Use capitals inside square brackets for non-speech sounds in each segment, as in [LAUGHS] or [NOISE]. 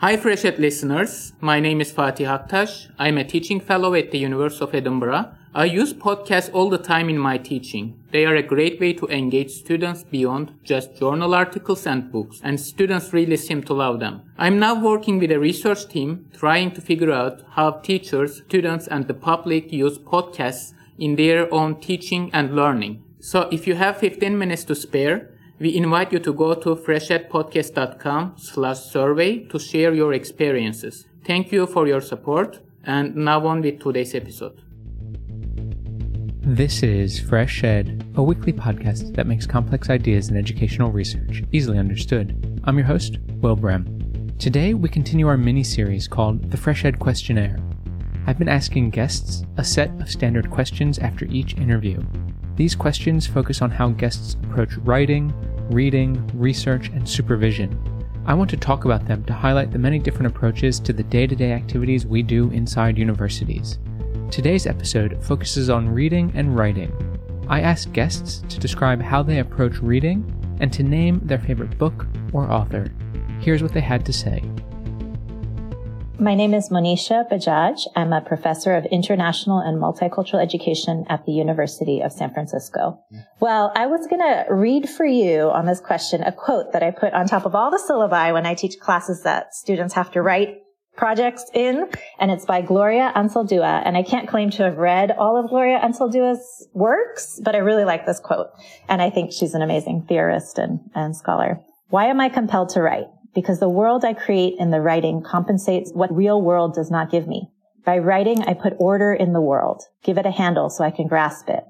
Hi FreshEd listeners, my name is Fatih Aktaş. I'm a teaching fellow at the University of Edinburgh. I use podcasts all the time in my teaching. They are a great way to engage students beyond just journal articles and books, and students really seem to love them. I'm now working with a research team trying to figure out how teachers, students, and the public use podcasts in their own teaching and learning. So if you have 15 minutes to spare, we invite you to go to freshedpodcast.com slash survey to share your experiences. Thank you for your support and now on with today's episode. This is FreshEd, a weekly podcast that makes complex ideas in educational research easily understood. I'm your host, Will Brehm. Today we continue our mini series called the FreshEd Questionnaire. I've been asking guests a set of standard questions after each interview. These questions focus on how guests approach writing, reading, research, and supervision. I want to talk about them to highlight the many different approaches to the day to day activities we do inside universities. Today's episode focuses on reading and writing. I ask guests to describe how they approach reading and to name their favorite book or author. Here's what they had to say. My name is Monisha Bajaj. I'm a professor of international and multicultural education at the University of San Francisco. Well, I was going to read for you on this question a quote that I put on top of all the syllabi when I teach classes that students have to write projects in, and it's by Gloria Anzaldúa. And I can't claim to have read all of Gloria Anzaldúa's works, but I really like this quote. And I think she's an amazing theorist and, and scholar. Why am I compelled to write? Because the world I create in the writing compensates what real world does not give me. By writing, I put order in the world, give it a handle so I can grasp it.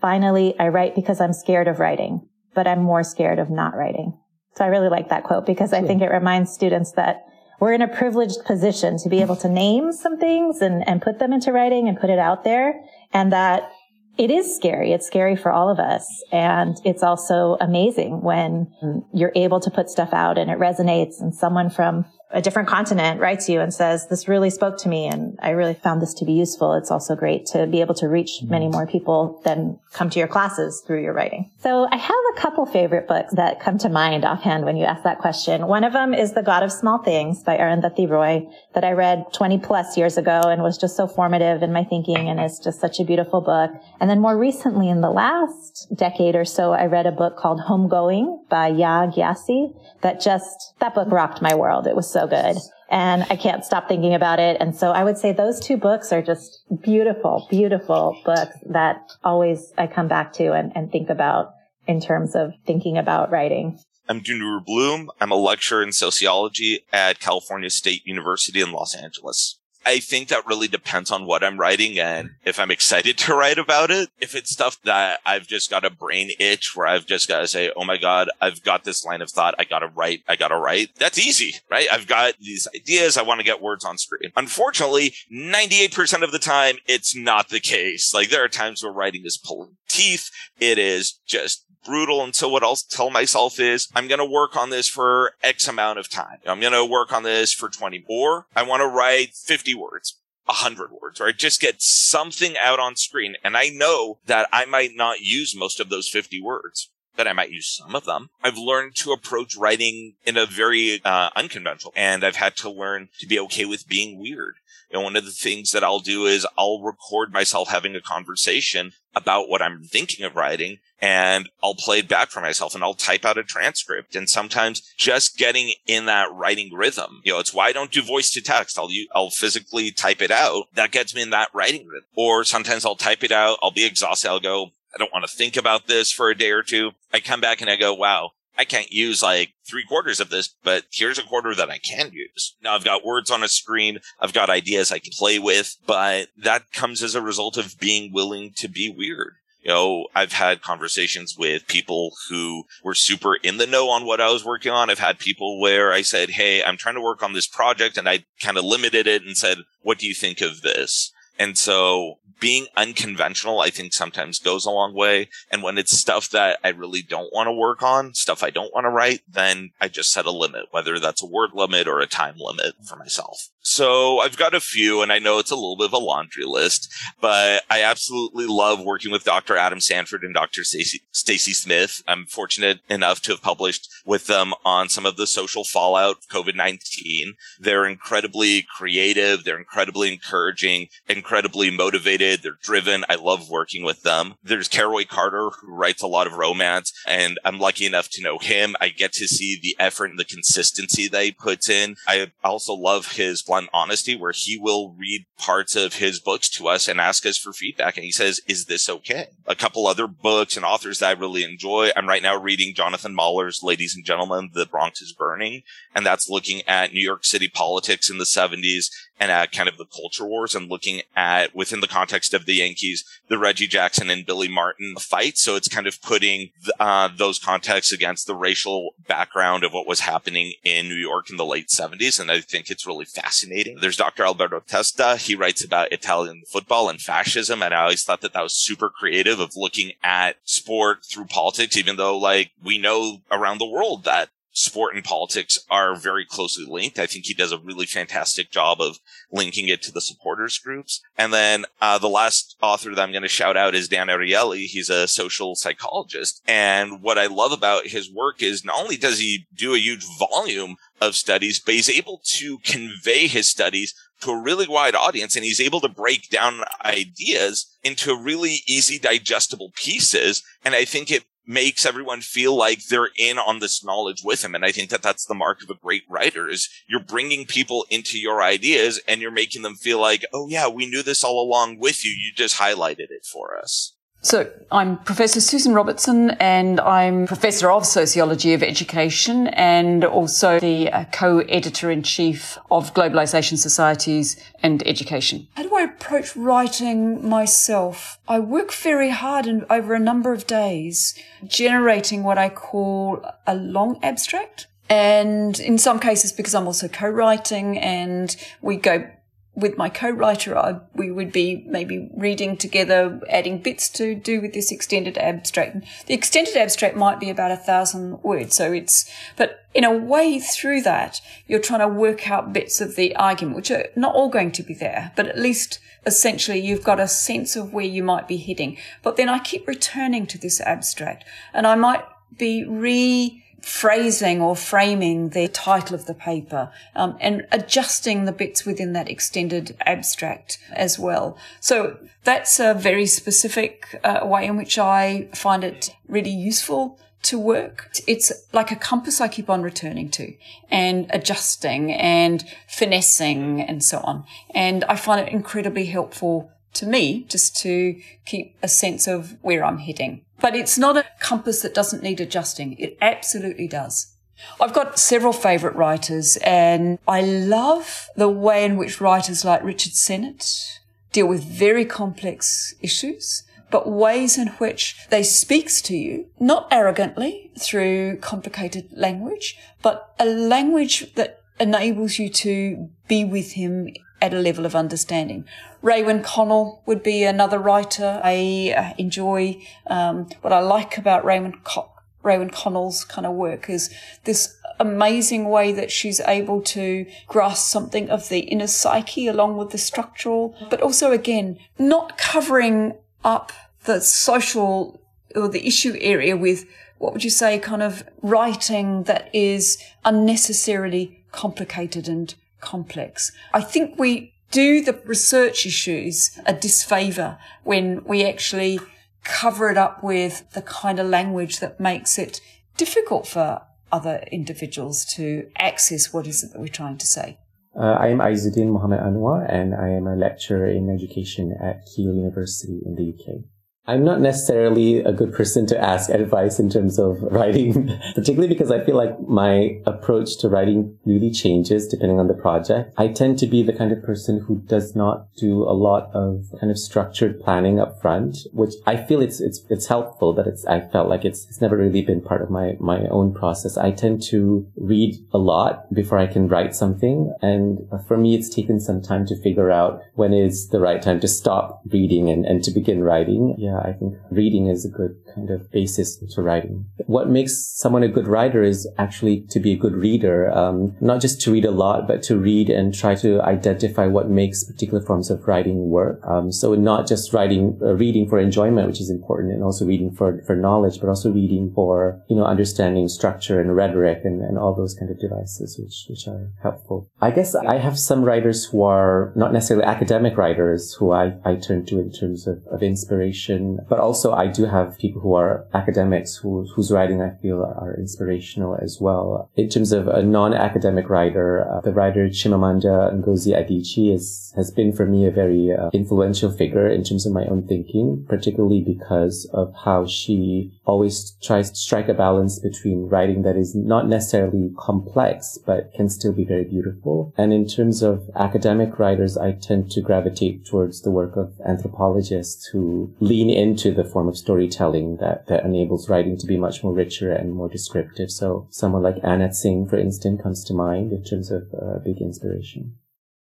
Finally, I write because I'm scared of writing, but I'm more scared of not writing. So I really like that quote because I think it reminds students that we're in a privileged position to be able to name some things and, and put them into writing and put it out there. And that it is scary. It's scary for all of us. And it's also amazing when you're able to put stuff out and it resonates and someone from a different continent writes you and says, this really spoke to me and I really found this to be useful. It's also great to be able to reach mm-hmm. many more people than come to your classes through your writing. So I have a couple favorite books that come to mind offhand when you ask that question. One of them is The God of Small Things by Arundhati Roy that I read 20 plus years ago and was just so formative in my thinking and it's just such a beautiful book. And then more recently in the last decade or so, I read a book called Homegoing by Yaa Gyasi that just, that book rocked my world. It was so good. And I can't stop thinking about it. And so I would say those two books are just beautiful, beautiful books that always I come back to and, and think about in terms of thinking about writing. I'm Danuta Bloom. I'm a lecturer in sociology at California State University in Los Angeles. I think that really depends on what I'm writing and if I'm excited to write about it. If it's stuff that I've just got a brain itch where I've just got to say, Oh my God, I've got this line of thought. I got to write. I got to write. That's easy, right? I've got these ideas. I want to get words on screen. Unfortunately, 98% of the time, it's not the case. Like there are times where writing is pulling teeth. It is just brutal. So what I'll tell myself is I'm going to work on this for X amount of time. I'm going to work on this for 20 or I want to write 50 words. 100 words, or just get something out on screen. And I know that I might not use most of those 50 words but I might use some of them. I've learned to approach writing in a very uh, unconventional, and I've had to learn to be okay with being weird. And one of the things that I'll do is I'll record myself having a conversation about what I'm thinking of writing and I'll play it back for myself and I'll type out a transcript. And sometimes just getting in that writing rhythm, you know, it's why I don't do voice to text. I'll, I'll physically type it out. That gets me in that writing rhythm. Or sometimes I'll type it out. I'll be exhausted. I'll go, I don't want to think about this for a day or two. I come back and I go, wow, I can't use like three quarters of this, but here's a quarter that I can use. Now I've got words on a screen. I've got ideas I can play with, but that comes as a result of being willing to be weird. You know, I've had conversations with people who were super in the know on what I was working on. I've had people where I said, Hey, I'm trying to work on this project and I kind of limited it and said, what do you think of this? And so being unconventional, I think sometimes goes a long way. And when it's stuff that I really don't want to work on, stuff I don't want to write, then I just set a limit, whether that's a word limit or a time limit for myself. So I've got a few and I know it's a little bit of a laundry list, but I absolutely love working with Dr. Adam Sanford and Dr. Stacy Smith. I'm fortunate enough to have published with them on some of the social fallout of COVID-19. They're incredibly creative. They're incredibly encouraging, incredibly motivated. They're driven. I love working with them. There's Caroy Carter who writes a lot of romance and I'm lucky enough to know him. I get to see the effort and the consistency that he puts in. I also love his blunt honesty where he will read parts of his books to us and ask us for feedback. And he says, is this okay? A couple other books and authors that I really enjoy. I'm right now reading Jonathan Mahler's Ladies and Gentlemen, The Bronx is Burning. And that's looking at New York City politics in the 70s and at kind of the culture wars and looking at within the context of the Yankees, the Reggie Jackson and Billy Martin fight. So it's kind of putting uh, those contexts against the racial background of what was happening in New York in the late 70s. And I think it's really fascinating. There's Dr. Alberto Testa. He writes about Italian football and fascism. And I always thought that that was super creative of looking at sport through politics, even though like we know around the world that sport and politics are very closely linked. I think he does a really fantastic job of linking it to the supporters groups. And then uh, the last author that I'm going to shout out is Dan Ariely. He's a social psychologist. And what I love about his work is not only does he do a huge volume of studies, but he's able to convey his studies to a really wide audience and he's able to break down ideas into really easy digestible pieces. And I think it makes everyone feel like they're in on this knowledge with him. And I think that that's the mark of a great writer is you're bringing people into your ideas and you're making them feel like, oh yeah, we knew this all along with you. You just highlighted it for us. So I'm Professor Susan Robertson and I'm Professor of Sociology of Education and also the uh, co-editor-in-chief of Globalization Societies and Education. How do I approach writing myself? I work very hard and over a number of days generating what I call a long abstract. And in some cases, because I'm also co-writing and we go with my co-writer, I, we would be maybe reading together, adding bits to do with this extended abstract. The extended abstract might be about a thousand words. So it's, but in a way through that, you're trying to work out bits of the argument, which are not all going to be there, but at least essentially you've got a sense of where you might be heading. But then I keep returning to this abstract and I might be re, phrasing or framing the title of the paper um, and adjusting the bits within that extended abstract as well. So that's a very specific uh, way in which I find it really useful to work. It's like a compass I keep on returning to and adjusting and finessing and so on. And I find it incredibly helpful to me just to keep a sense of where I'm heading. But it's not a compass that doesn't need adjusting. It absolutely does. I've got several favourite writers and I love the way in which writers like Richard Sennett deal with very complex issues, but ways in which they speaks to you, not arrogantly through complicated language, but a language that enables you to be with him at a level of understanding. Raewyn Connell would be another writer. I uh, enjoy um, what I like about Raewyn, Co- Raewyn Connell's kind of work is this amazing way that she's able to grasp something of the inner psyche along with the structural, but also again, not covering up the social or the issue area with what would you say kind of writing that is unnecessarily complicated and complex. I think we do the research issues a disfavor when we actually cover it up with the kind of language that makes it difficult for other individuals to access what is it that we're trying to say. Uh, I am Izzuddin Mohammed Anwar and I am a lecturer in education at Keele University in the UK. I'm not necessarily a good person to ask advice in terms of [LAUGHS] writing, particularly because I feel like my approach to writing really changes depending on the project. I tend to be the kind of person who does not do a lot of kind of structured planning up front, which I feel it's, it's, it's helpful, but it's, I felt like it's, it's never really been part of my, my own process. I tend to read a lot before I can write something. And for me, it's taken some time to figure out when is the right time to stop reading and, and to begin writing. Yeah yeah, I think reading is a good kind of basis to writing. What makes someone a good writer is actually to be a good reader, um, not just to read a lot, but to read and try to identify what makes particular forms of writing work. Um, so not just writing, uh, reading for enjoyment, which is important, and also reading for, for knowledge, but also reading for, you know, understanding structure and rhetoric and, and all those kind of devices, which, which are helpful. I guess I have some writers who are not necessarily academic writers who I, I turn to in terms of, of inspiration, but also I do have people who are academics who, whose writing I feel are inspirational as well. In terms of a non-academic writer, uh, the writer Chimamanda Ngozi Adichie is, has been for me a very uh, influential figure in terms of my own thinking, particularly because of how she always tries to strike a balance between writing that is not necessarily complex, but can still be very beautiful. And in terms of academic writers, I tend to gravitate towards the work of anthropologists who lean into the form of storytelling that, that enables writing to be much more richer and more descriptive. So someone like Anna Tsing, for instance, comes to mind in terms of uh, big inspiration.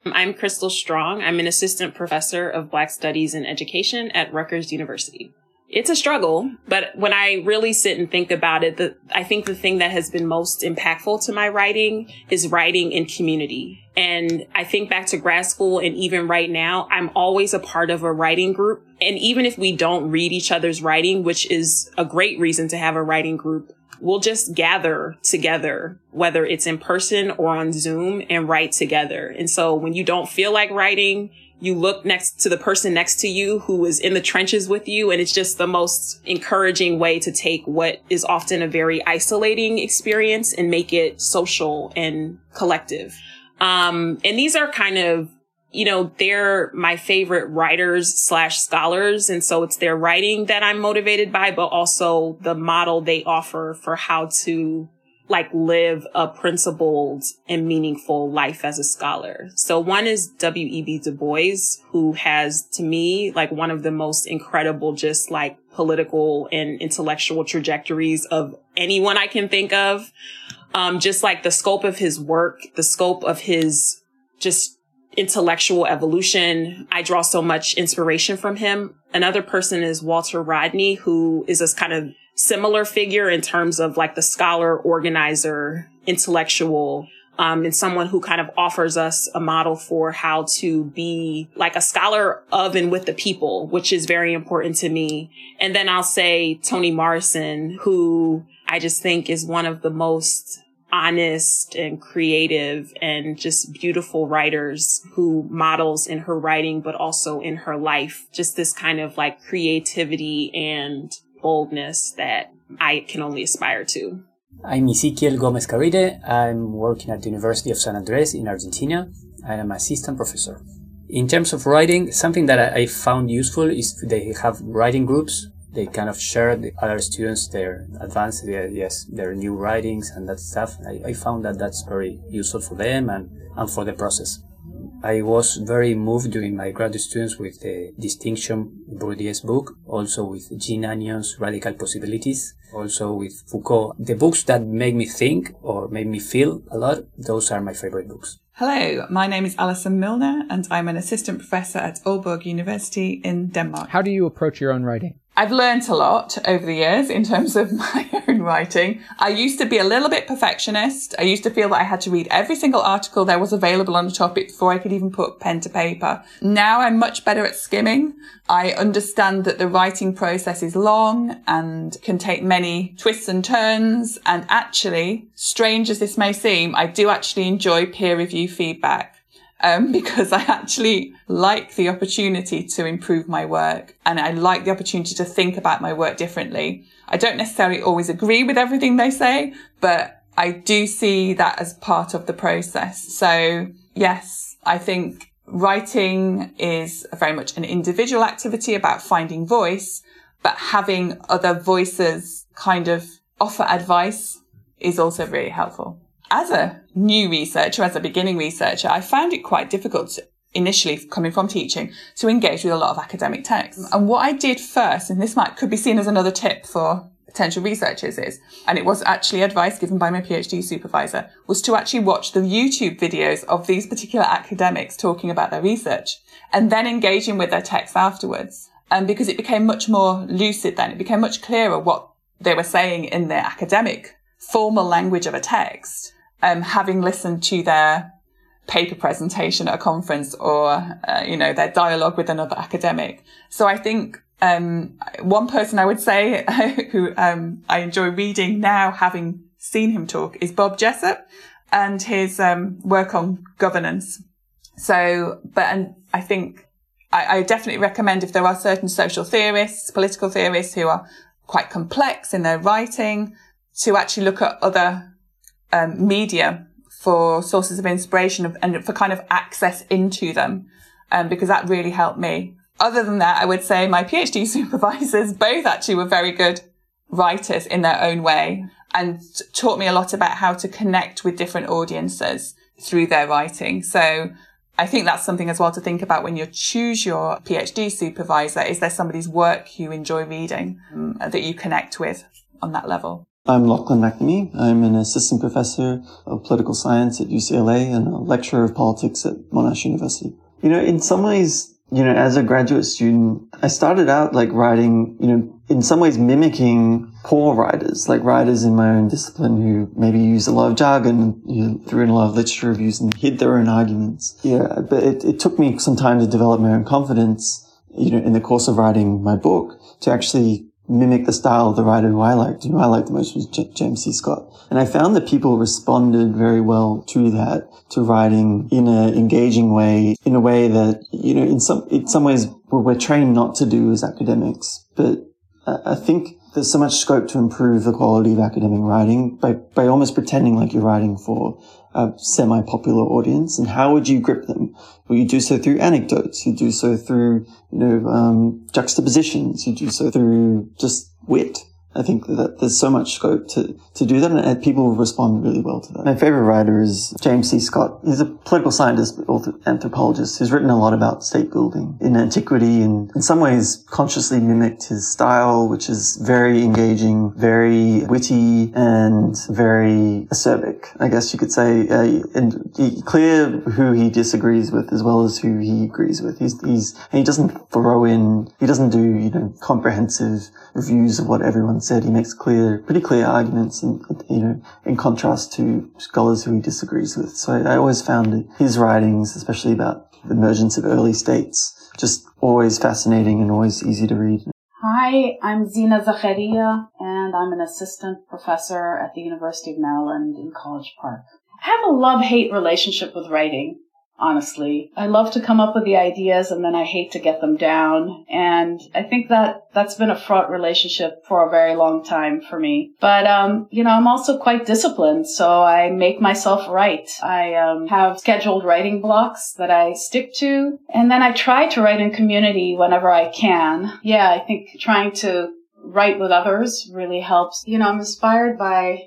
I'm Crystal Strong. I'm an assistant professor of Black Studies and Education at Rutgers University it's a struggle, but when I really sit and think about it, the, I think the thing that has been most impactful to my writing is writing in community. And I think back to grad school and even right now, I'm always a part of a writing group. And even if we don't read each other's writing, which is a great reason to have a writing group, we'll just gather together, whether it's in person or on Zoom and write together. And so when you don't feel like writing, you look next to the person next to you who is in the trenches with you. And it's just the most encouraging way to take what is often a very isolating experience and make it social and collective. Um, and these are kind of, you know, they're my favorite writers slash scholars. And so it's their writing that I'm motivated by, but also the model they offer for how to like live a principled and meaningful life as a scholar. So one is W.E.B. Du Bois, who has to me like one of the most incredible, just like political and intellectual trajectories of anyone I can think of. Um, just like the scope of his work, the scope of his just intellectual evolution. I draw so much inspiration from him. Another person is Walter Rodney, who is this kind of similar figure in terms of like the scholar, organizer, intellectual, um, and someone who kind of offers us a model for how to be like a scholar of and with the people, which is very important to me. And then I'll say Toni Morrison, who I just think is one of the most honest and creative and just beautiful writers who models in her writing, but also in her life, just this kind of like creativity and boldness that I can only aspire to. I'm Ezequiel Gomez Caride. I'm working at the University of San Andres in Argentina. I am assistant professor. In terms of writing, something that I found useful is they have writing groups. They kind of share the other students their advanced, their, yes, their new writings and that stuff. I, I found that that's very useful for them and, and for the process. I was very moved during my graduate students with the Distinction Bourdieu's book, also with Jean Anyon's Radical Possibilities, also with Foucault. The books that make me think or make me feel a lot, those are my favorite books. Hello, my name is Alison Milner and I'm an assistant professor at Aalborg University in Denmark. How do you approach your own writing? I've learned a lot over the years in terms of [LAUGHS] my own writing. I used to be a little bit perfectionist. I used to feel that I had to read every single article that was available on the topic before I could even put pen to paper. Now I'm much better at skimming. I understand that the writing process is long and can take many twists and turns. And actually, strange as this may seem, I do actually enjoy peer review feedback um, [LAUGHS] because I actually like the opportunity to improve my work and I like the opportunity to think about my work differently. I don't necessarily always agree with everything they say, but I do see that as part of the process. So yes, I think writing is very much an individual activity about finding voice, but having other voices kind of offer advice is also really helpful. As a new researcher, as a beginning researcher, I found it quite difficult initially coming from teaching to engage with a lot of academic texts. And what I did first, and this might could be seen as another tip for potential researchers is, and it was actually advice given by my PhD supervisor, was to actually watch the YouTube videos of these particular academics talking about their research and then engaging with their texts afterwards. And because it became much more lucid then, it became much clearer what they were saying in their academic formal language of a text, um, having listened to their paper presentation at a conference or, uh, you know, their dialogue with another academic. So I think, um, one person I would say [LAUGHS] who, um, I enjoy reading now, having seen him talk is Bob Jessop and his, um, work on governance. So, but, and I think I, I definitely recommend if there are certain social theorists, political theorists who are quite complex in their writing to actually look at other um, media for sources of inspiration and for kind of access into them, um, because that really helped me. Other than that, I would say my PhD [LAUGHS] supervisors both actually were very good writers in their own way and taught me a lot about how to connect with different audiences through their writing. So I think that's something as well to think about when you choose your PhD supervisor. Is there somebody's work you enjoy reading um, that you connect with on that level? I'm Lachlan McNamee. I'm an assistant professor of political science at UCLA and a lecturer of politics at Monash University. You know, in some ways, you know, as a graduate student, I started out like writing, you know, in some ways mimicking poor writers, like writers in my own discipline who maybe use a lot of jargon, you know, threw in a lot of literature reviews and hid their own arguments. Yeah, but it, it took me some time to develop my own confidence, you know, in the course of writing my book to actually mimic the style of the writer who I liked, who I liked the most was J- James C. Scott. And I found that people responded very well to that, to writing in an engaging way, in a way that, you know, in some, in some ways we're trained not to do as academics. But I think there's so much scope to improve the quality of academic writing by, by almost pretending like you're writing for a semi-popular audience. And how would you grip them? Well, you do so through anecdotes. You do so through, you know, um, juxtapositions. You do so through just wit. I think that there's so much scope to, to do that and people respond really well to that. My favorite writer is James C. Scott. He's a political scientist, anthropologist who's written a lot about state building in antiquity and in some ways consciously mimicked his style, which is very engaging, very witty and very acerbic, I guess you could say, uh, and clear who he disagrees with as well as who he agrees with. He's, he's, he doesn't throw in, he doesn't do, you know, comprehensive reviews of what everyone said. He makes clear, pretty clear arguments and, you know, in contrast to scholars who he disagrees with. So I, I always found his writings, especially about the emergence of early states, just always fascinating and always easy to read. Hi, I'm Zeena Zakharia, and I'm an assistant professor at the University of Maryland in College Park. I have a love-hate relationship with writing honestly. I love to come up with the ideas and then I hate to get them down. And I think that that's been a fraught relationship for a very long time for me. But, um, you know, I'm also quite disciplined. So I make myself write. I, um, have scheduled writing blocks that I stick to. And then I try to write in community whenever I can. Yeah, I think trying to write with others really helps. You know, I'm inspired by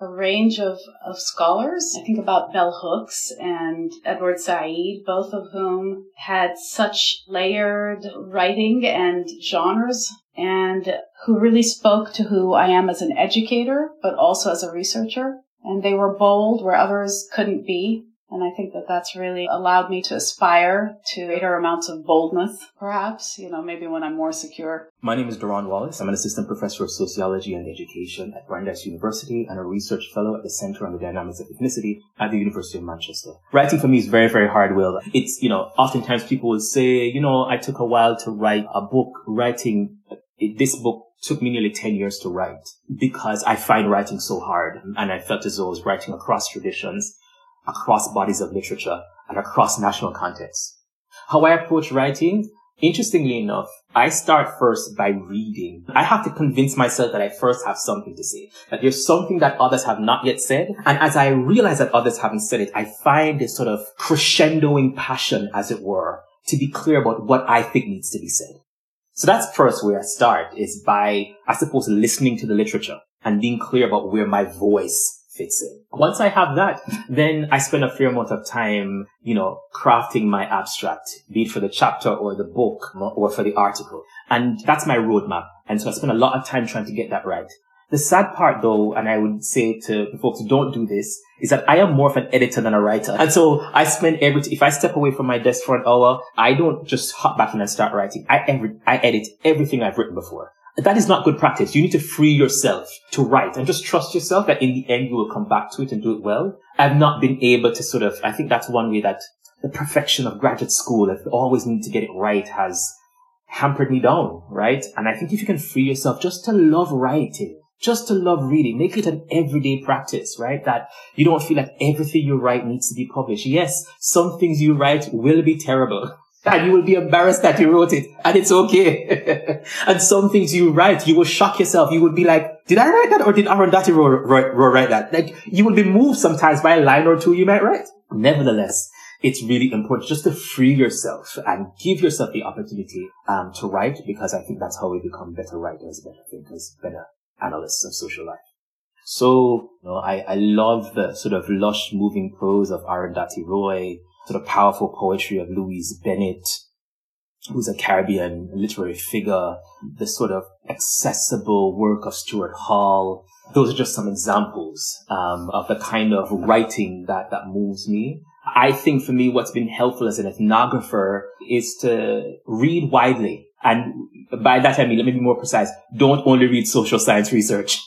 a range of, of scholars. I think about Bell Hooks and Edward Said, both of whom had such layered writing and genres and who really spoke to who I am as an educator, but also as a researcher. And they were bold where others couldn't be. And I think that that's really allowed me to aspire to greater amounts of boldness, perhaps, you know, maybe when I'm more secure. My name is Derron Wallace. I'm an assistant professor of sociology and education at Brandeis University and a research fellow at the Center on the Dynamics of Ethnicity at the University of Manchester. Writing for me is very, very hard, Will. It's, you know, oftentimes people will say, you know, I took a while to write a book. Writing this book took me nearly 10 years to write because I find writing so hard and I felt as though I was writing across traditions across bodies of literature and across national contexts. How I approach writing, interestingly enough, I start first by reading. I have to convince myself that I first have something to say, that there's something that others have not yet said. And as I realize that others haven't said it, I find this sort of crescendoing passion, as it were, to be clear about what I think needs to be said. So that's first where I start is by, I suppose, listening to the literature and being clear about where my voice fits in. Once I have that, then I spend a fair amount of time, you know, crafting my abstract, be it for the chapter or the book or for the article. And that's my roadmap. And so I spend a lot of time trying to get that right. The sad part though, and I would say to folks who don't do this, is that I am more of an editor than a writer. And so I spend every, if I step away from my desk for an hour, I don't just hop back in and start writing. I, every, I edit everything I've written before. That is not good practice. You need to free yourself to write and just trust yourself that in the end you will come back to it and do it well. I've not been able to sort of, I think that's one way that the perfection of graduate school, if you always need to get it right, has hampered me down, right? And I think if you can free yourself just to love writing, just to love reading, make it an everyday practice, right? That you don't feel like everything you write needs to be published. Yes, some things you write will be terrible [LAUGHS] and you will be embarrassed that you wrote it and it's okay. [LAUGHS] and some things you write, you will shock yourself. You will be like, did I write that or did Arundhati Roy write that? Like you will be moved sometimes by a line or two you might write. Nevertheless, it's really important just to free yourself and give yourself the opportunity um, to write because I think that's how we become better writers, better thinkers, better analysts of social life. So, you know, I, I love the sort of lush moving prose of Arundhati Roy, sort of powerful poetry of Louise Bennett, who's a Caribbean literary figure, the sort of accessible work of Stuart Hall. Those are just some examples um, of the kind of writing that, that moves me. I think for me, what's been helpful as an ethnographer is to read widely. And by that I mean, let me be more precise. Don't only read social science research.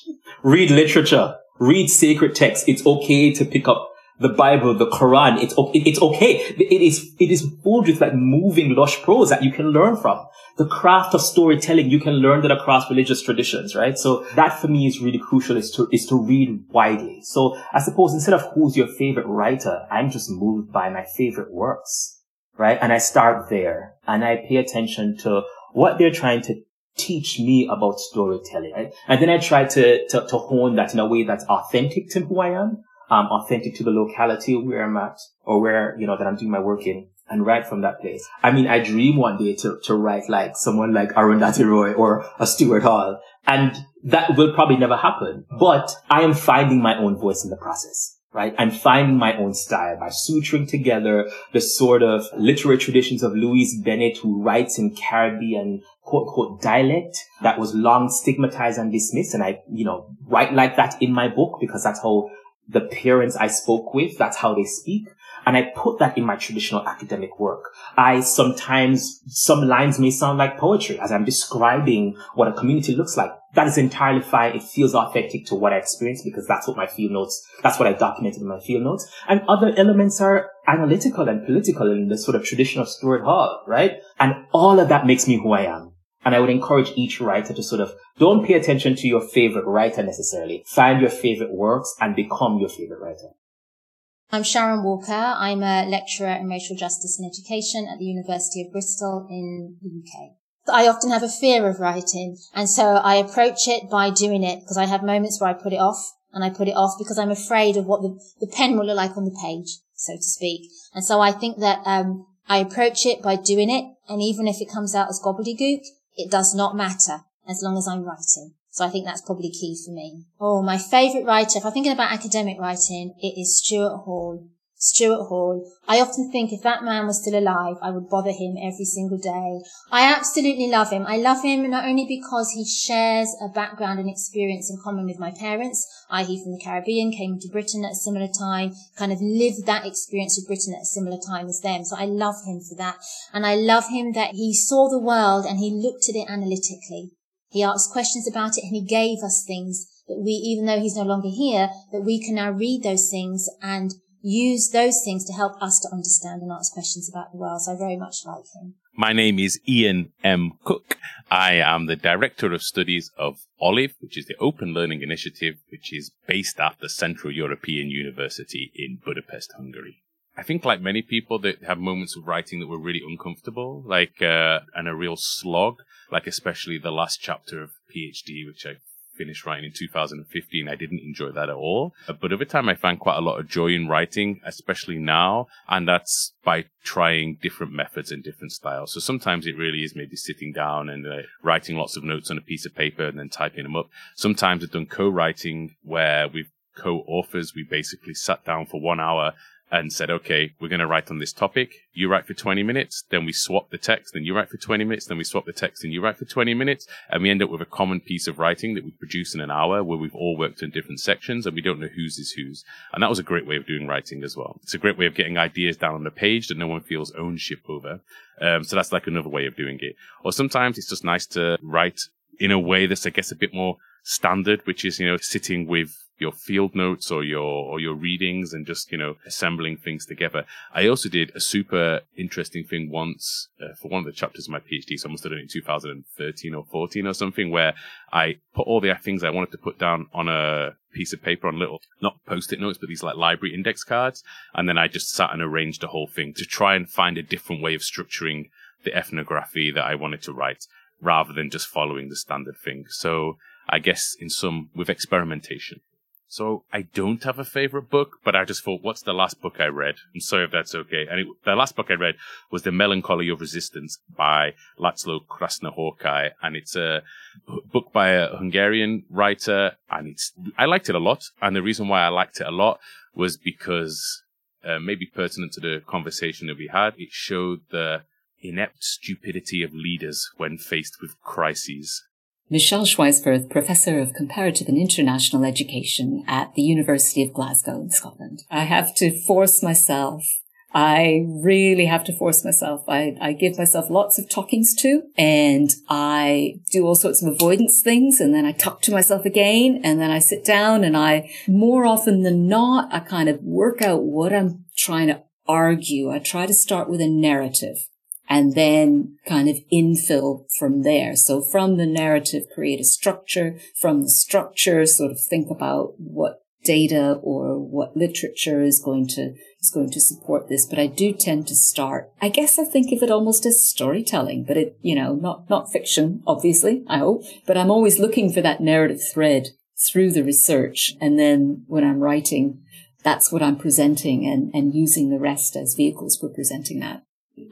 read literature. Read sacred texts. It's okay to pick up the Bible, the Quran, it's, it's okay. It is, it is filled with like moving, lush prose that you can learn from. The craft of storytelling, you can learn that across religious traditions, right? So that for me is really crucial is to, is to read widely. So I suppose instead of who's your favorite writer, I'm just moved by my favorite works, right? And I start there and I pay attention to what they're trying to teach me about storytelling. Right? And then I try to, to, to hone that in a way that's authentic to who I am um, authentic to the locality where I'm at or where, you know, that I'm doing my work in and write from that place. I mean, I dream one day to, to write like someone like Arundhati Roy or a Stuart Hall. And that will probably never happen, but I am finding my own voice in the process. Right? I'm finding my own style by suturing together the sort of literary traditions of Louise Bennett, who writes in Caribbean quote unquote dialect that was long stigmatized and dismissed. And I, you know, write like that in my book because that's how the parents I spoke with, that's how they speak. And I put that in my traditional academic work. I sometimes, some lines may sound like poetry as I'm describing what a community looks like. That is entirely fine. It feels authentic to what I experienced because that's what my field notes, that's what I documented in my field notes. And other elements are analytical and political in the sort of tradition of Stuart Hall, right? And all of that makes me who I am. And I would encourage each writer to sort of don't pay attention to your favorite writer necessarily. Find your favorite works and become your favorite writer. I'm Sharon Walker. I'm a lecturer in racial justice and education at the University of Bristol in the UK. I often have a fear of writing and so I approach it by doing it because I have moments where I put it off and I put it off because I'm afraid of what the, the pen will look like on the page, so to speak. And so I think that, um, I approach it by doing it. And even if it comes out as gobbledygook, it does not matter as long as I'm writing. So I think that's probably key for me. Oh, my favourite writer, if I'm thinking about academic writing, it is Stuart Hall. Stuart Hall. I often think if that man was still alive, I would bother him every single day. I absolutely love him. I love him not only because he shares a background and experience in common with my parents, i.e. from the Caribbean, came to Britain at a similar time, kind of lived that experience with Britain at a similar time as them. So I love him for that. And I love him that he saw the world and he looked at it analytically. He asked questions about it and he gave us things that we, even though he's no longer here, that we can now read those things and use those things to help us to understand and ask questions about the world. So I very much like him. My name is Ian M. Cook. I am the Director of Studies of OLIVE, which is the Open Learning Initiative, which is based at the Central European University in Budapest, Hungary. I think like many people that have moments of writing that were really uncomfortable, like, uh, and a real slog, like especially the last chapter of PhD, which I finished writing in 2015, I didn't enjoy that at all. But over time, I find quite a lot of joy in writing, especially now. And that's by trying different methods and different styles. So sometimes it really is maybe sitting down and uh, writing lots of notes on a piece of paper and then typing them up. Sometimes I've done co-writing where we've co-authors. We basically sat down for one hour and said, okay, we're going to write on this topic. You write for 20 minutes, then we swap the text, then you write for 20 minutes, then we swap the text, and you write for 20 minutes. And we end up with a common piece of writing that we produce in an hour where we've all worked in different sections and we don't know whose is whose. And that was a great way of doing writing as well. It's a great way of getting ideas down on the page that no one feels ownership over. Um, so that's like another way of doing it. Or sometimes it's just nice to write in a way that's, I guess, a bit more standard, which is, you know, sitting with your field notes or your or your readings and just you know assembling things together. I also did a super interesting thing once uh, for one of the chapters of my PhD. So I must have done it in 2013 or 14 or something, where I put all the things I wanted to put down on a piece of paper on little not post-it notes, but these like library index cards, and then I just sat and arranged the whole thing to try and find a different way of structuring the ethnography that I wanted to write rather than just following the standard thing. So I guess in some with experimentation. So I don't have a favorite book, but I just thought, what's the last book I read? I'm sorry if that's okay. And it, the last book I read was The Melancholy of Resistance by Laszlo Krasznahorkai. And it's a book by a Hungarian writer. And it's, I liked it a lot. And the reason why I liked it a lot was because, uh, maybe pertinent to the conversation that we had, it showed the inept stupidity of leaders when faced with crises. Michele Schweisfurth, Professor of Comparative and International Education at the University of Glasgow in Scotland. I have to force myself. I really have to force myself. I, I give myself lots of talkings to and I do all sorts of avoidance things and then I talk to myself again and then I sit down and I, more often than not, I kind of work out what I'm trying to argue. I try to start with a narrative and then kind of infill from there. So from the narrative, create a structure. From the structure, sort of think about what data or what literature is going to is going to support this. But I do tend to start. I guess I think of it almost as storytelling, but it you know not not fiction, obviously. I hope, but I'm always looking for that narrative thread through the research, and then when I'm writing. That's what I'm presenting and, and using the rest as vehicles for presenting that.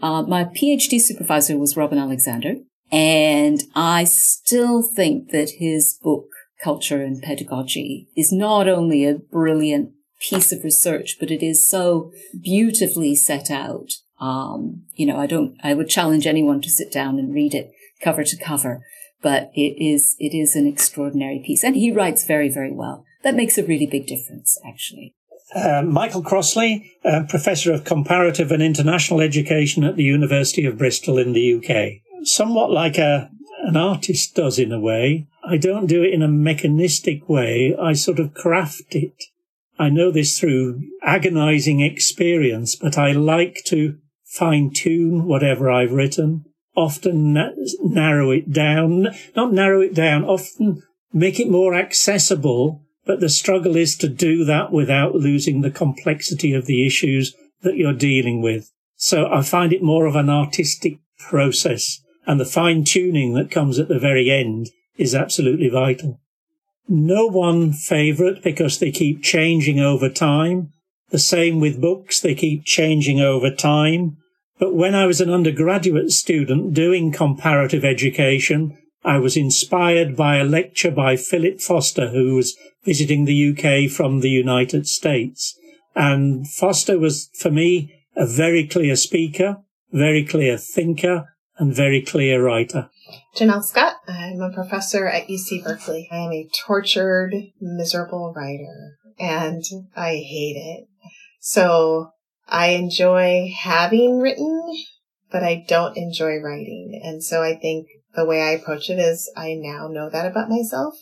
Uh, my PhD supervisor was Robin Alexander, and I still think that his book, Culture and Pedagogy, is not only a brilliant piece of research, but it is so beautifully set out. Um, you know, I don't, I would challenge anyone to sit down and read it cover to cover, but it is, it is an extraordinary piece. And he writes very, very well. That makes a really big difference, actually. Uh, Michael Crossley, uh, Professor of Comparative and International Education at the University of Bristol in the UK. Somewhat like a, an artist does in a way. I don't do it in a mechanistic way. I sort of craft it. I know this through agonizing experience, but I like to fine tune whatever I've written, often na- narrow it down, not narrow it down, often make it more accessible but the struggle is to do that without losing the complexity of the issues that you're dealing with. So I find it more of an artistic process and the fine tuning that comes at the very end is absolutely vital. No one favorite because they keep changing over time. The same with books. They keep changing over time. But when I was an undergraduate student doing comparative education, I was inspired by a lecture by Philip Foster, who was visiting the UK from the United States. And Foster was, for me, a very clear speaker, very clear thinker, and very clear writer. Janelle Scott. I'm a professor at UC Berkeley. I am a tortured, miserable writer, and I hate it. So I enjoy having written, but I don't enjoy writing. And so I think the way I approach it is I now know that about myself.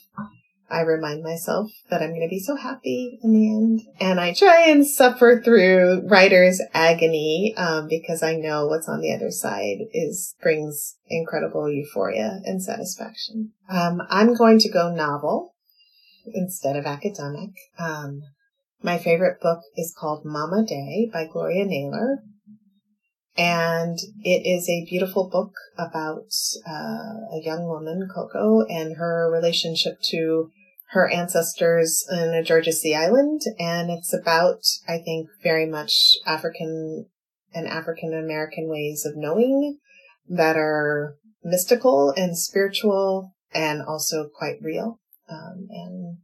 I remind myself that I'm going to be so happy in the end. And I try and suffer through writer's agony, um, because I know what's on the other side is brings incredible euphoria and satisfaction. Um, I'm going to go novel instead of academic. Um, my favorite book is called Mama Day by Gloria Naylor. And it is a beautiful book about uh, a young woman, Coco, and her relationship to her ancestors in a Georgia Sea island. And it's about, I think, very much African and African American ways of knowing that are mystical and spiritual and also quite real. Um, and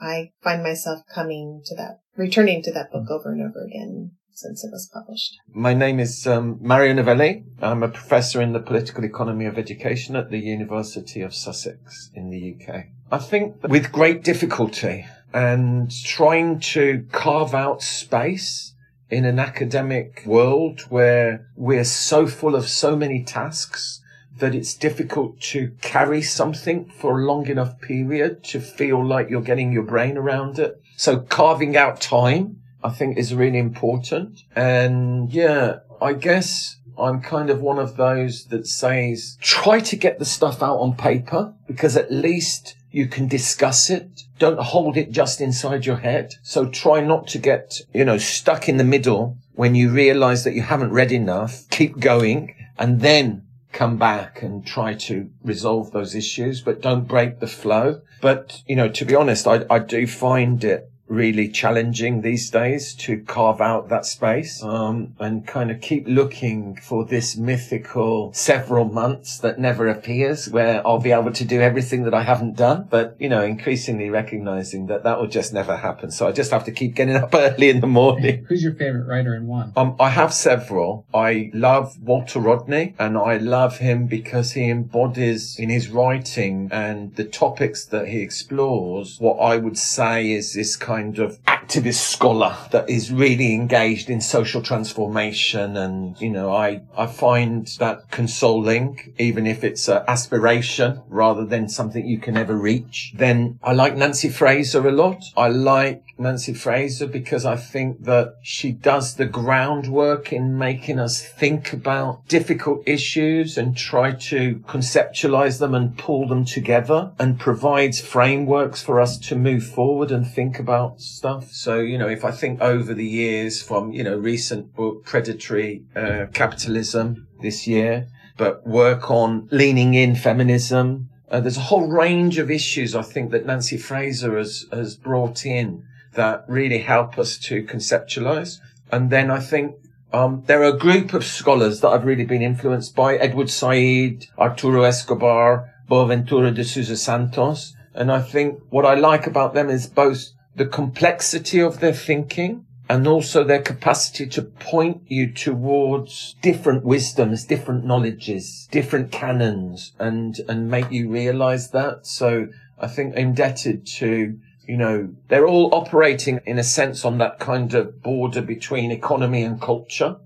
I find myself coming to that, returning to that book over and over again since it was published. My name is um, Mario Novelli. I'm a professor in the political economy of education at the University of Sussex in the UK. I think with great difficulty and trying to carve out space in an academic world where we're so full of so many tasks that it's difficult to carry something for a long enough period to feel like you're getting your brain around it. So carving out time, I think is really important. And yeah, I guess I'm kind of one of those that says try to get the stuff out on paper because at least you can discuss it. Don't hold it just inside your head. So try not to get, you know, stuck in the middle when you realize that you haven't read enough. Keep going and then come back and try to resolve those issues, but don't break the flow. But, you know, to be honest, I, I do find it really challenging these days to carve out that space um, and kind of keep looking for this mythical several months that never appears where I'll be able to do everything that I haven't done. But, you know, increasingly recognizing that that will just never happen. So I just have to keep getting up [LAUGHS] early in the morning. Who's your favorite writer and why? Um, I have several. I love Walter Rodney and I love him because he embodies in his writing and the topics that he explores what I would say is this kind kind of activist scholar that is really engaged in social transformation. And, you know, I, I find that consoling, even if it's an aspiration rather than something you can ever reach. Then I like Nancy Fraser a lot. I like Nancy Fraser because I think that she does the groundwork in making us think about difficult issues and try to conceptualize them and pull them together and provides frameworks for us to move forward and think about stuff. So, you know, if I think over the years from, you know, recent book, Predatory uh, Capitalism this year, but work on leaning in feminism, uh, there's a whole range of issues I think that Nancy Fraser has, has brought in that really help us to conceptualize. And then I think um, there are a group of scholars that I've really been influenced by Edward Said, Arturo Escobar, Boaventura de Sousa Santos. And I think what I like about them is both the complexity of their thinking and also their capacity to point you towards different wisdoms, different knowledges, different canons and, and make you realize that. So I think indebted to you know, they're all operating in a sense on that kind of border between economy and culture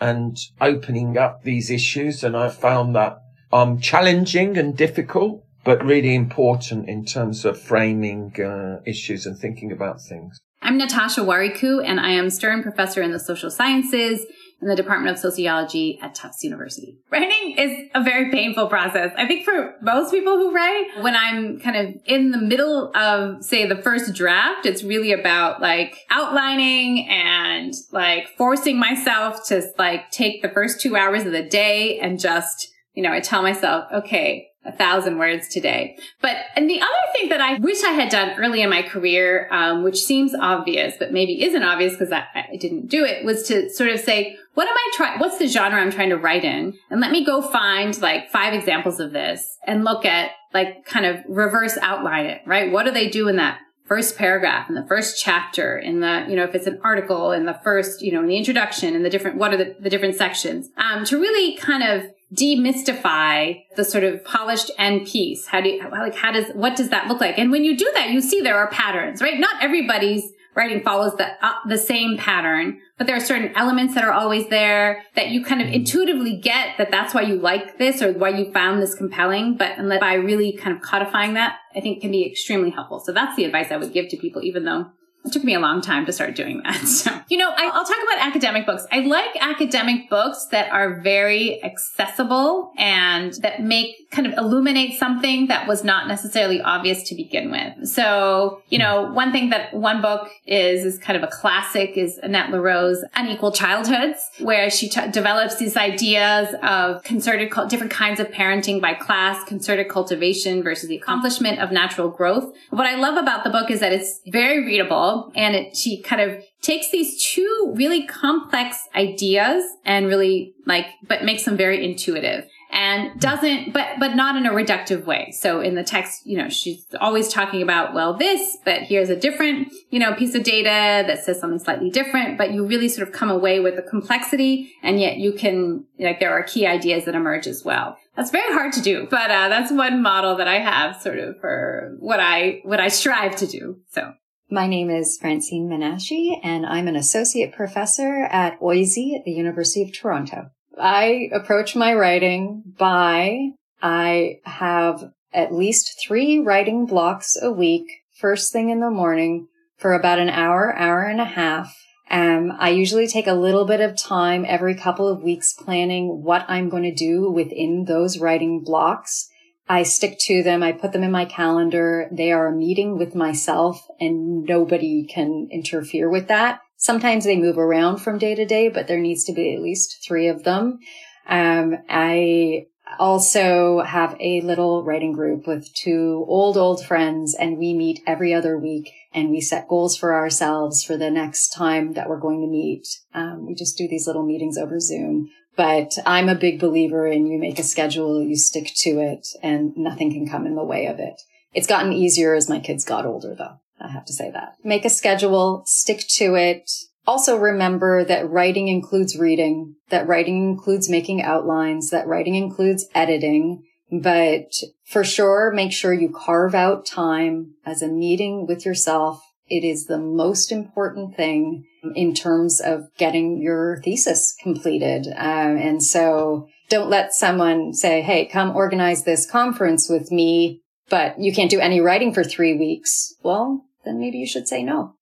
and opening up these issues. And I found that um, challenging and difficult, but really important in terms of framing uh, issues and thinking about things. I'm Natasha Warikoo, and I am Stern Professor in the Social Sciences in the Department of Sociology at Tufts University. Writing is a very painful process. I think for most people who write, when I'm kind of in the middle of, say, the first draft, it's really about like outlining and like forcing myself to like take the first two hours of the day and just, you know, I tell myself, okay, a thousand words today. But, and the other thing that I wish I had done early in my career, um, which seems obvious, but maybe isn't obvious because I, I, didn't do it, was to sort of say, what am I trying, what's the genre I'm trying to write in? And let me go find like five examples of this and look at like kind of reverse outline it, right? What do they do in that first paragraph in the first chapter in the, you know, if it's an article in the first, you know, in the introduction and the different, what are the, the different sections? Um, to really kind of demystify the sort of polished end piece. How do you, like, how does, what does that look like? And when you do that, you see there are patterns, right? Not everybody's writing follows the, uh, the same pattern, but there are certain elements that are always there that you kind of intuitively get that that's why you like this or why you found this compelling. But by really kind of codifying that, I think can be extremely helpful. So that's the advice I would give to people, even though it took me a long time to start doing that. [LAUGHS] So, you know, I, will talk about academic books. I like academic books that are very accessible and that make kind of illuminate something that was not necessarily obvious to begin with. So, you hmm. know, one thing that one book is, is kind of a classic is Annette Lareau's Unequal Childhoods, where she t- develops these ideas of concerted, different kinds of parenting by class, concerted cultivation versus the accomplishment of natural growth. What I love about the book is that it's very readable and it, she kind of takes these two really complex ideas and really like, but makes them very intuitive and doesn't, but, but not in a reductive way. So in the text, you know, she's always talking about, well, this, but here's a different, you know, piece of data that says something slightly different, but you really sort of come away with the complexity and yet you can, like, there are key ideas that emerge as well. That's very hard to do, but, uh, that's one model that I have sort of for what I, what I strive to do. So. My name is Francine Menashy, and I'm an associate professor at OISE at the University of Toronto. I approach my writing by I have at least three writing blocks a week, first thing in the morning for about an hour, hour and a half. Um, I usually take a little bit of time every couple of weeks planning what I'm going to do within those writing blocks. I stick to them. I put them in my calendar. They are a meeting with myself and nobody can interfere with that. Sometimes they move around from day to day, but there needs to be at least three of them. Um, I also have a little writing group with two old, old friends and we meet every other week and we set goals for ourselves for the next time that we're going to meet. Um, we just do these little meetings over Zoom but I'm a big believer in you make a schedule, you stick to it, and nothing can come in the way of it. It's gotten easier as my kids got older, though. I have to say that. Make a schedule, stick to it. Also remember that writing includes reading, that writing includes making outlines, that writing includes editing, but for sure, make sure you carve out time as a meeting with yourself it is the most important thing in terms of getting your thesis completed. Um, and so don't let someone say, Hey, come organize this conference with me, but you can't do any writing for three weeks. Well, then maybe you should say no.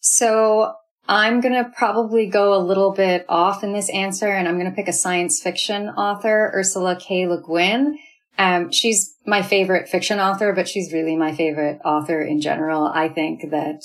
So I'm going to probably go a little bit off in this answer and I'm going to pick a science fiction author, Ursula K. Le Guin. Um, she's my favorite fiction author, but she's really my favorite author in general. I think that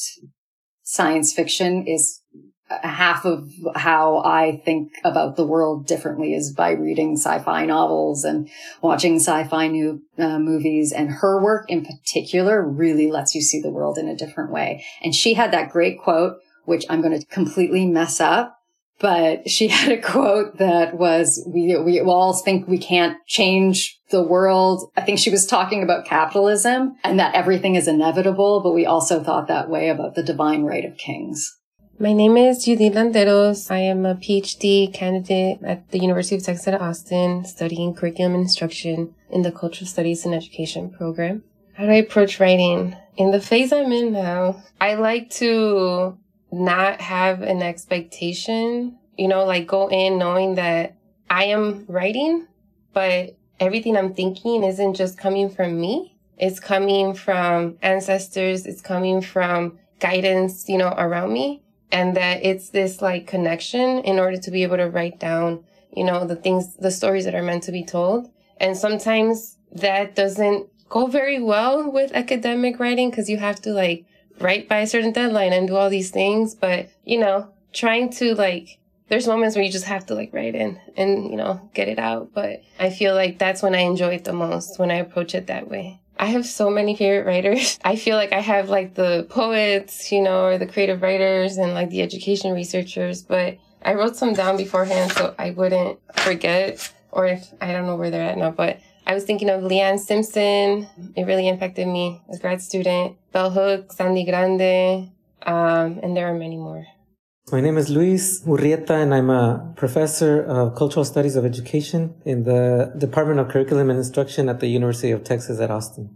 science fiction is half of how I think about the world differently is by reading sci-fi novels and watching sci-fi new uh, movies. And her work in particular really lets you see the world in a different way. And she had that great quote, which I'm going to completely mess up, but she [LAUGHS] had a quote that was, we, we all think we can't change the world. I think she was talking about capitalism and that everything is inevitable, but we also thought that way about the divine right of kings. My name is Judith Landeros. I am a PhD candidate at the University of Texas at Austin, studying curriculum instruction in the Cultural Studies and Education program. How do I approach writing? In the phase I'm in now, I like to not have an expectation, you know, like go in knowing that I am writing, but everything I'm thinking isn't just coming from me. It's coming from ancestors. It's coming from guidance, you know, around me. And that it's this like connection in order to be able to write down, you know, the things, the stories that are meant to be told. And sometimes that doesn't go very well with academic writing because you have to like write by a certain deadline and do all these things. But, you know, trying to like, there's moments where you just have to like write in and, you know, get it out. But I feel like that's when I enjoy it the most when I approach it that way. I have so many favorite writers. [LAUGHS] I feel like I have like the poets, you know, or the creative writers and like the education researchers, but I wrote some down beforehand so I wouldn't forget or if I don't know where they're at now, but I was thinking of Leanne Simpson. It really impacted me as a grad student. Bell Hooks, Sandy Grande, um, and there are many more. My name is Luis Urrieta, and I'm a professor of cultural studies of education in the Department of Curriculum and Instruction at the University of Texas at Austin.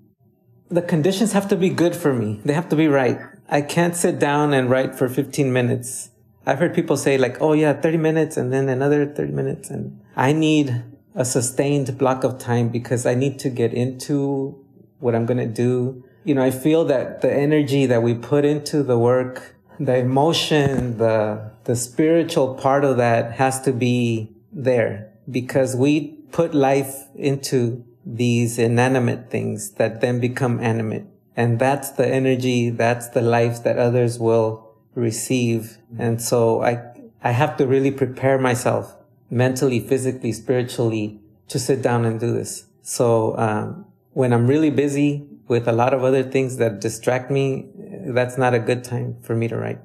The conditions have to be good for me. They have to be right. I can't sit down and write for 15 minutes. I've heard people say like, oh yeah, 30 minutes and then another 30 minutes. And I need a sustained block of time because I need to get into what I'm going to do. You know, I feel that the energy that we put into the work the emotion, the, the spiritual part of that has to be there because we put life into these inanimate things that then become animate. And that's the energy, that's the life that others will receive. And so I, I have to really prepare myself mentally, physically, spiritually to sit down and do this. So, um, when I'm really busy with a lot of other things that distract me, that's not a good time for me to write.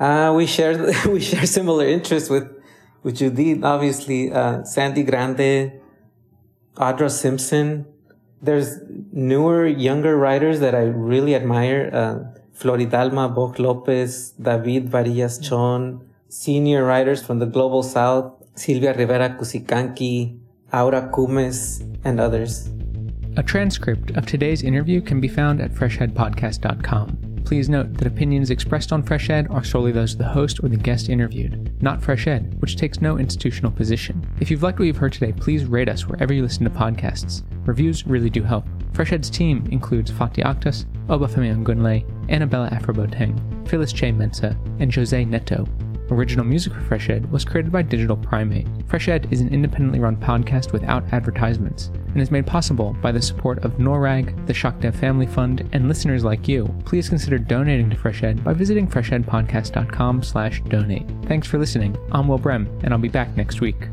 Uh, we share, [LAUGHS] we share similar interests with, with Judith, obviously, uh, Sandy Grande, Audra Simpson. There's newer, younger writers that I really admire. Uh, Floridalma Boj Lopez, David Barillas Chon, senior writers from the global south, Silvia Rivera Cusicanqui, Aura Cumes, and others. A transcript of today's interview can be found at freshedpodcast.com. Please note that opinions expressed on FreshEd are solely those of the host or the guest interviewed, not FreshEd, which takes no institutional position. If you've liked what you've heard today, please rate us wherever you listen to podcasts. Reviews really do help. FreshEd's team includes Fatih Aktas, Obafemi Gunle, Annabella Afroboteng, Phyllis Che Mensa, and Jose Neto. Original music for FreshEd was created by Digital Primate. FreshEd is an independently run podcast without advertisements and is made possible by the support of NORAG, the ShockDev Family Fund, and listeners like you. Please consider donating to FreshEd by visiting freshedpodcast.com slash donate. Thanks for listening. I'm Will Brehm, and I'll be back next week.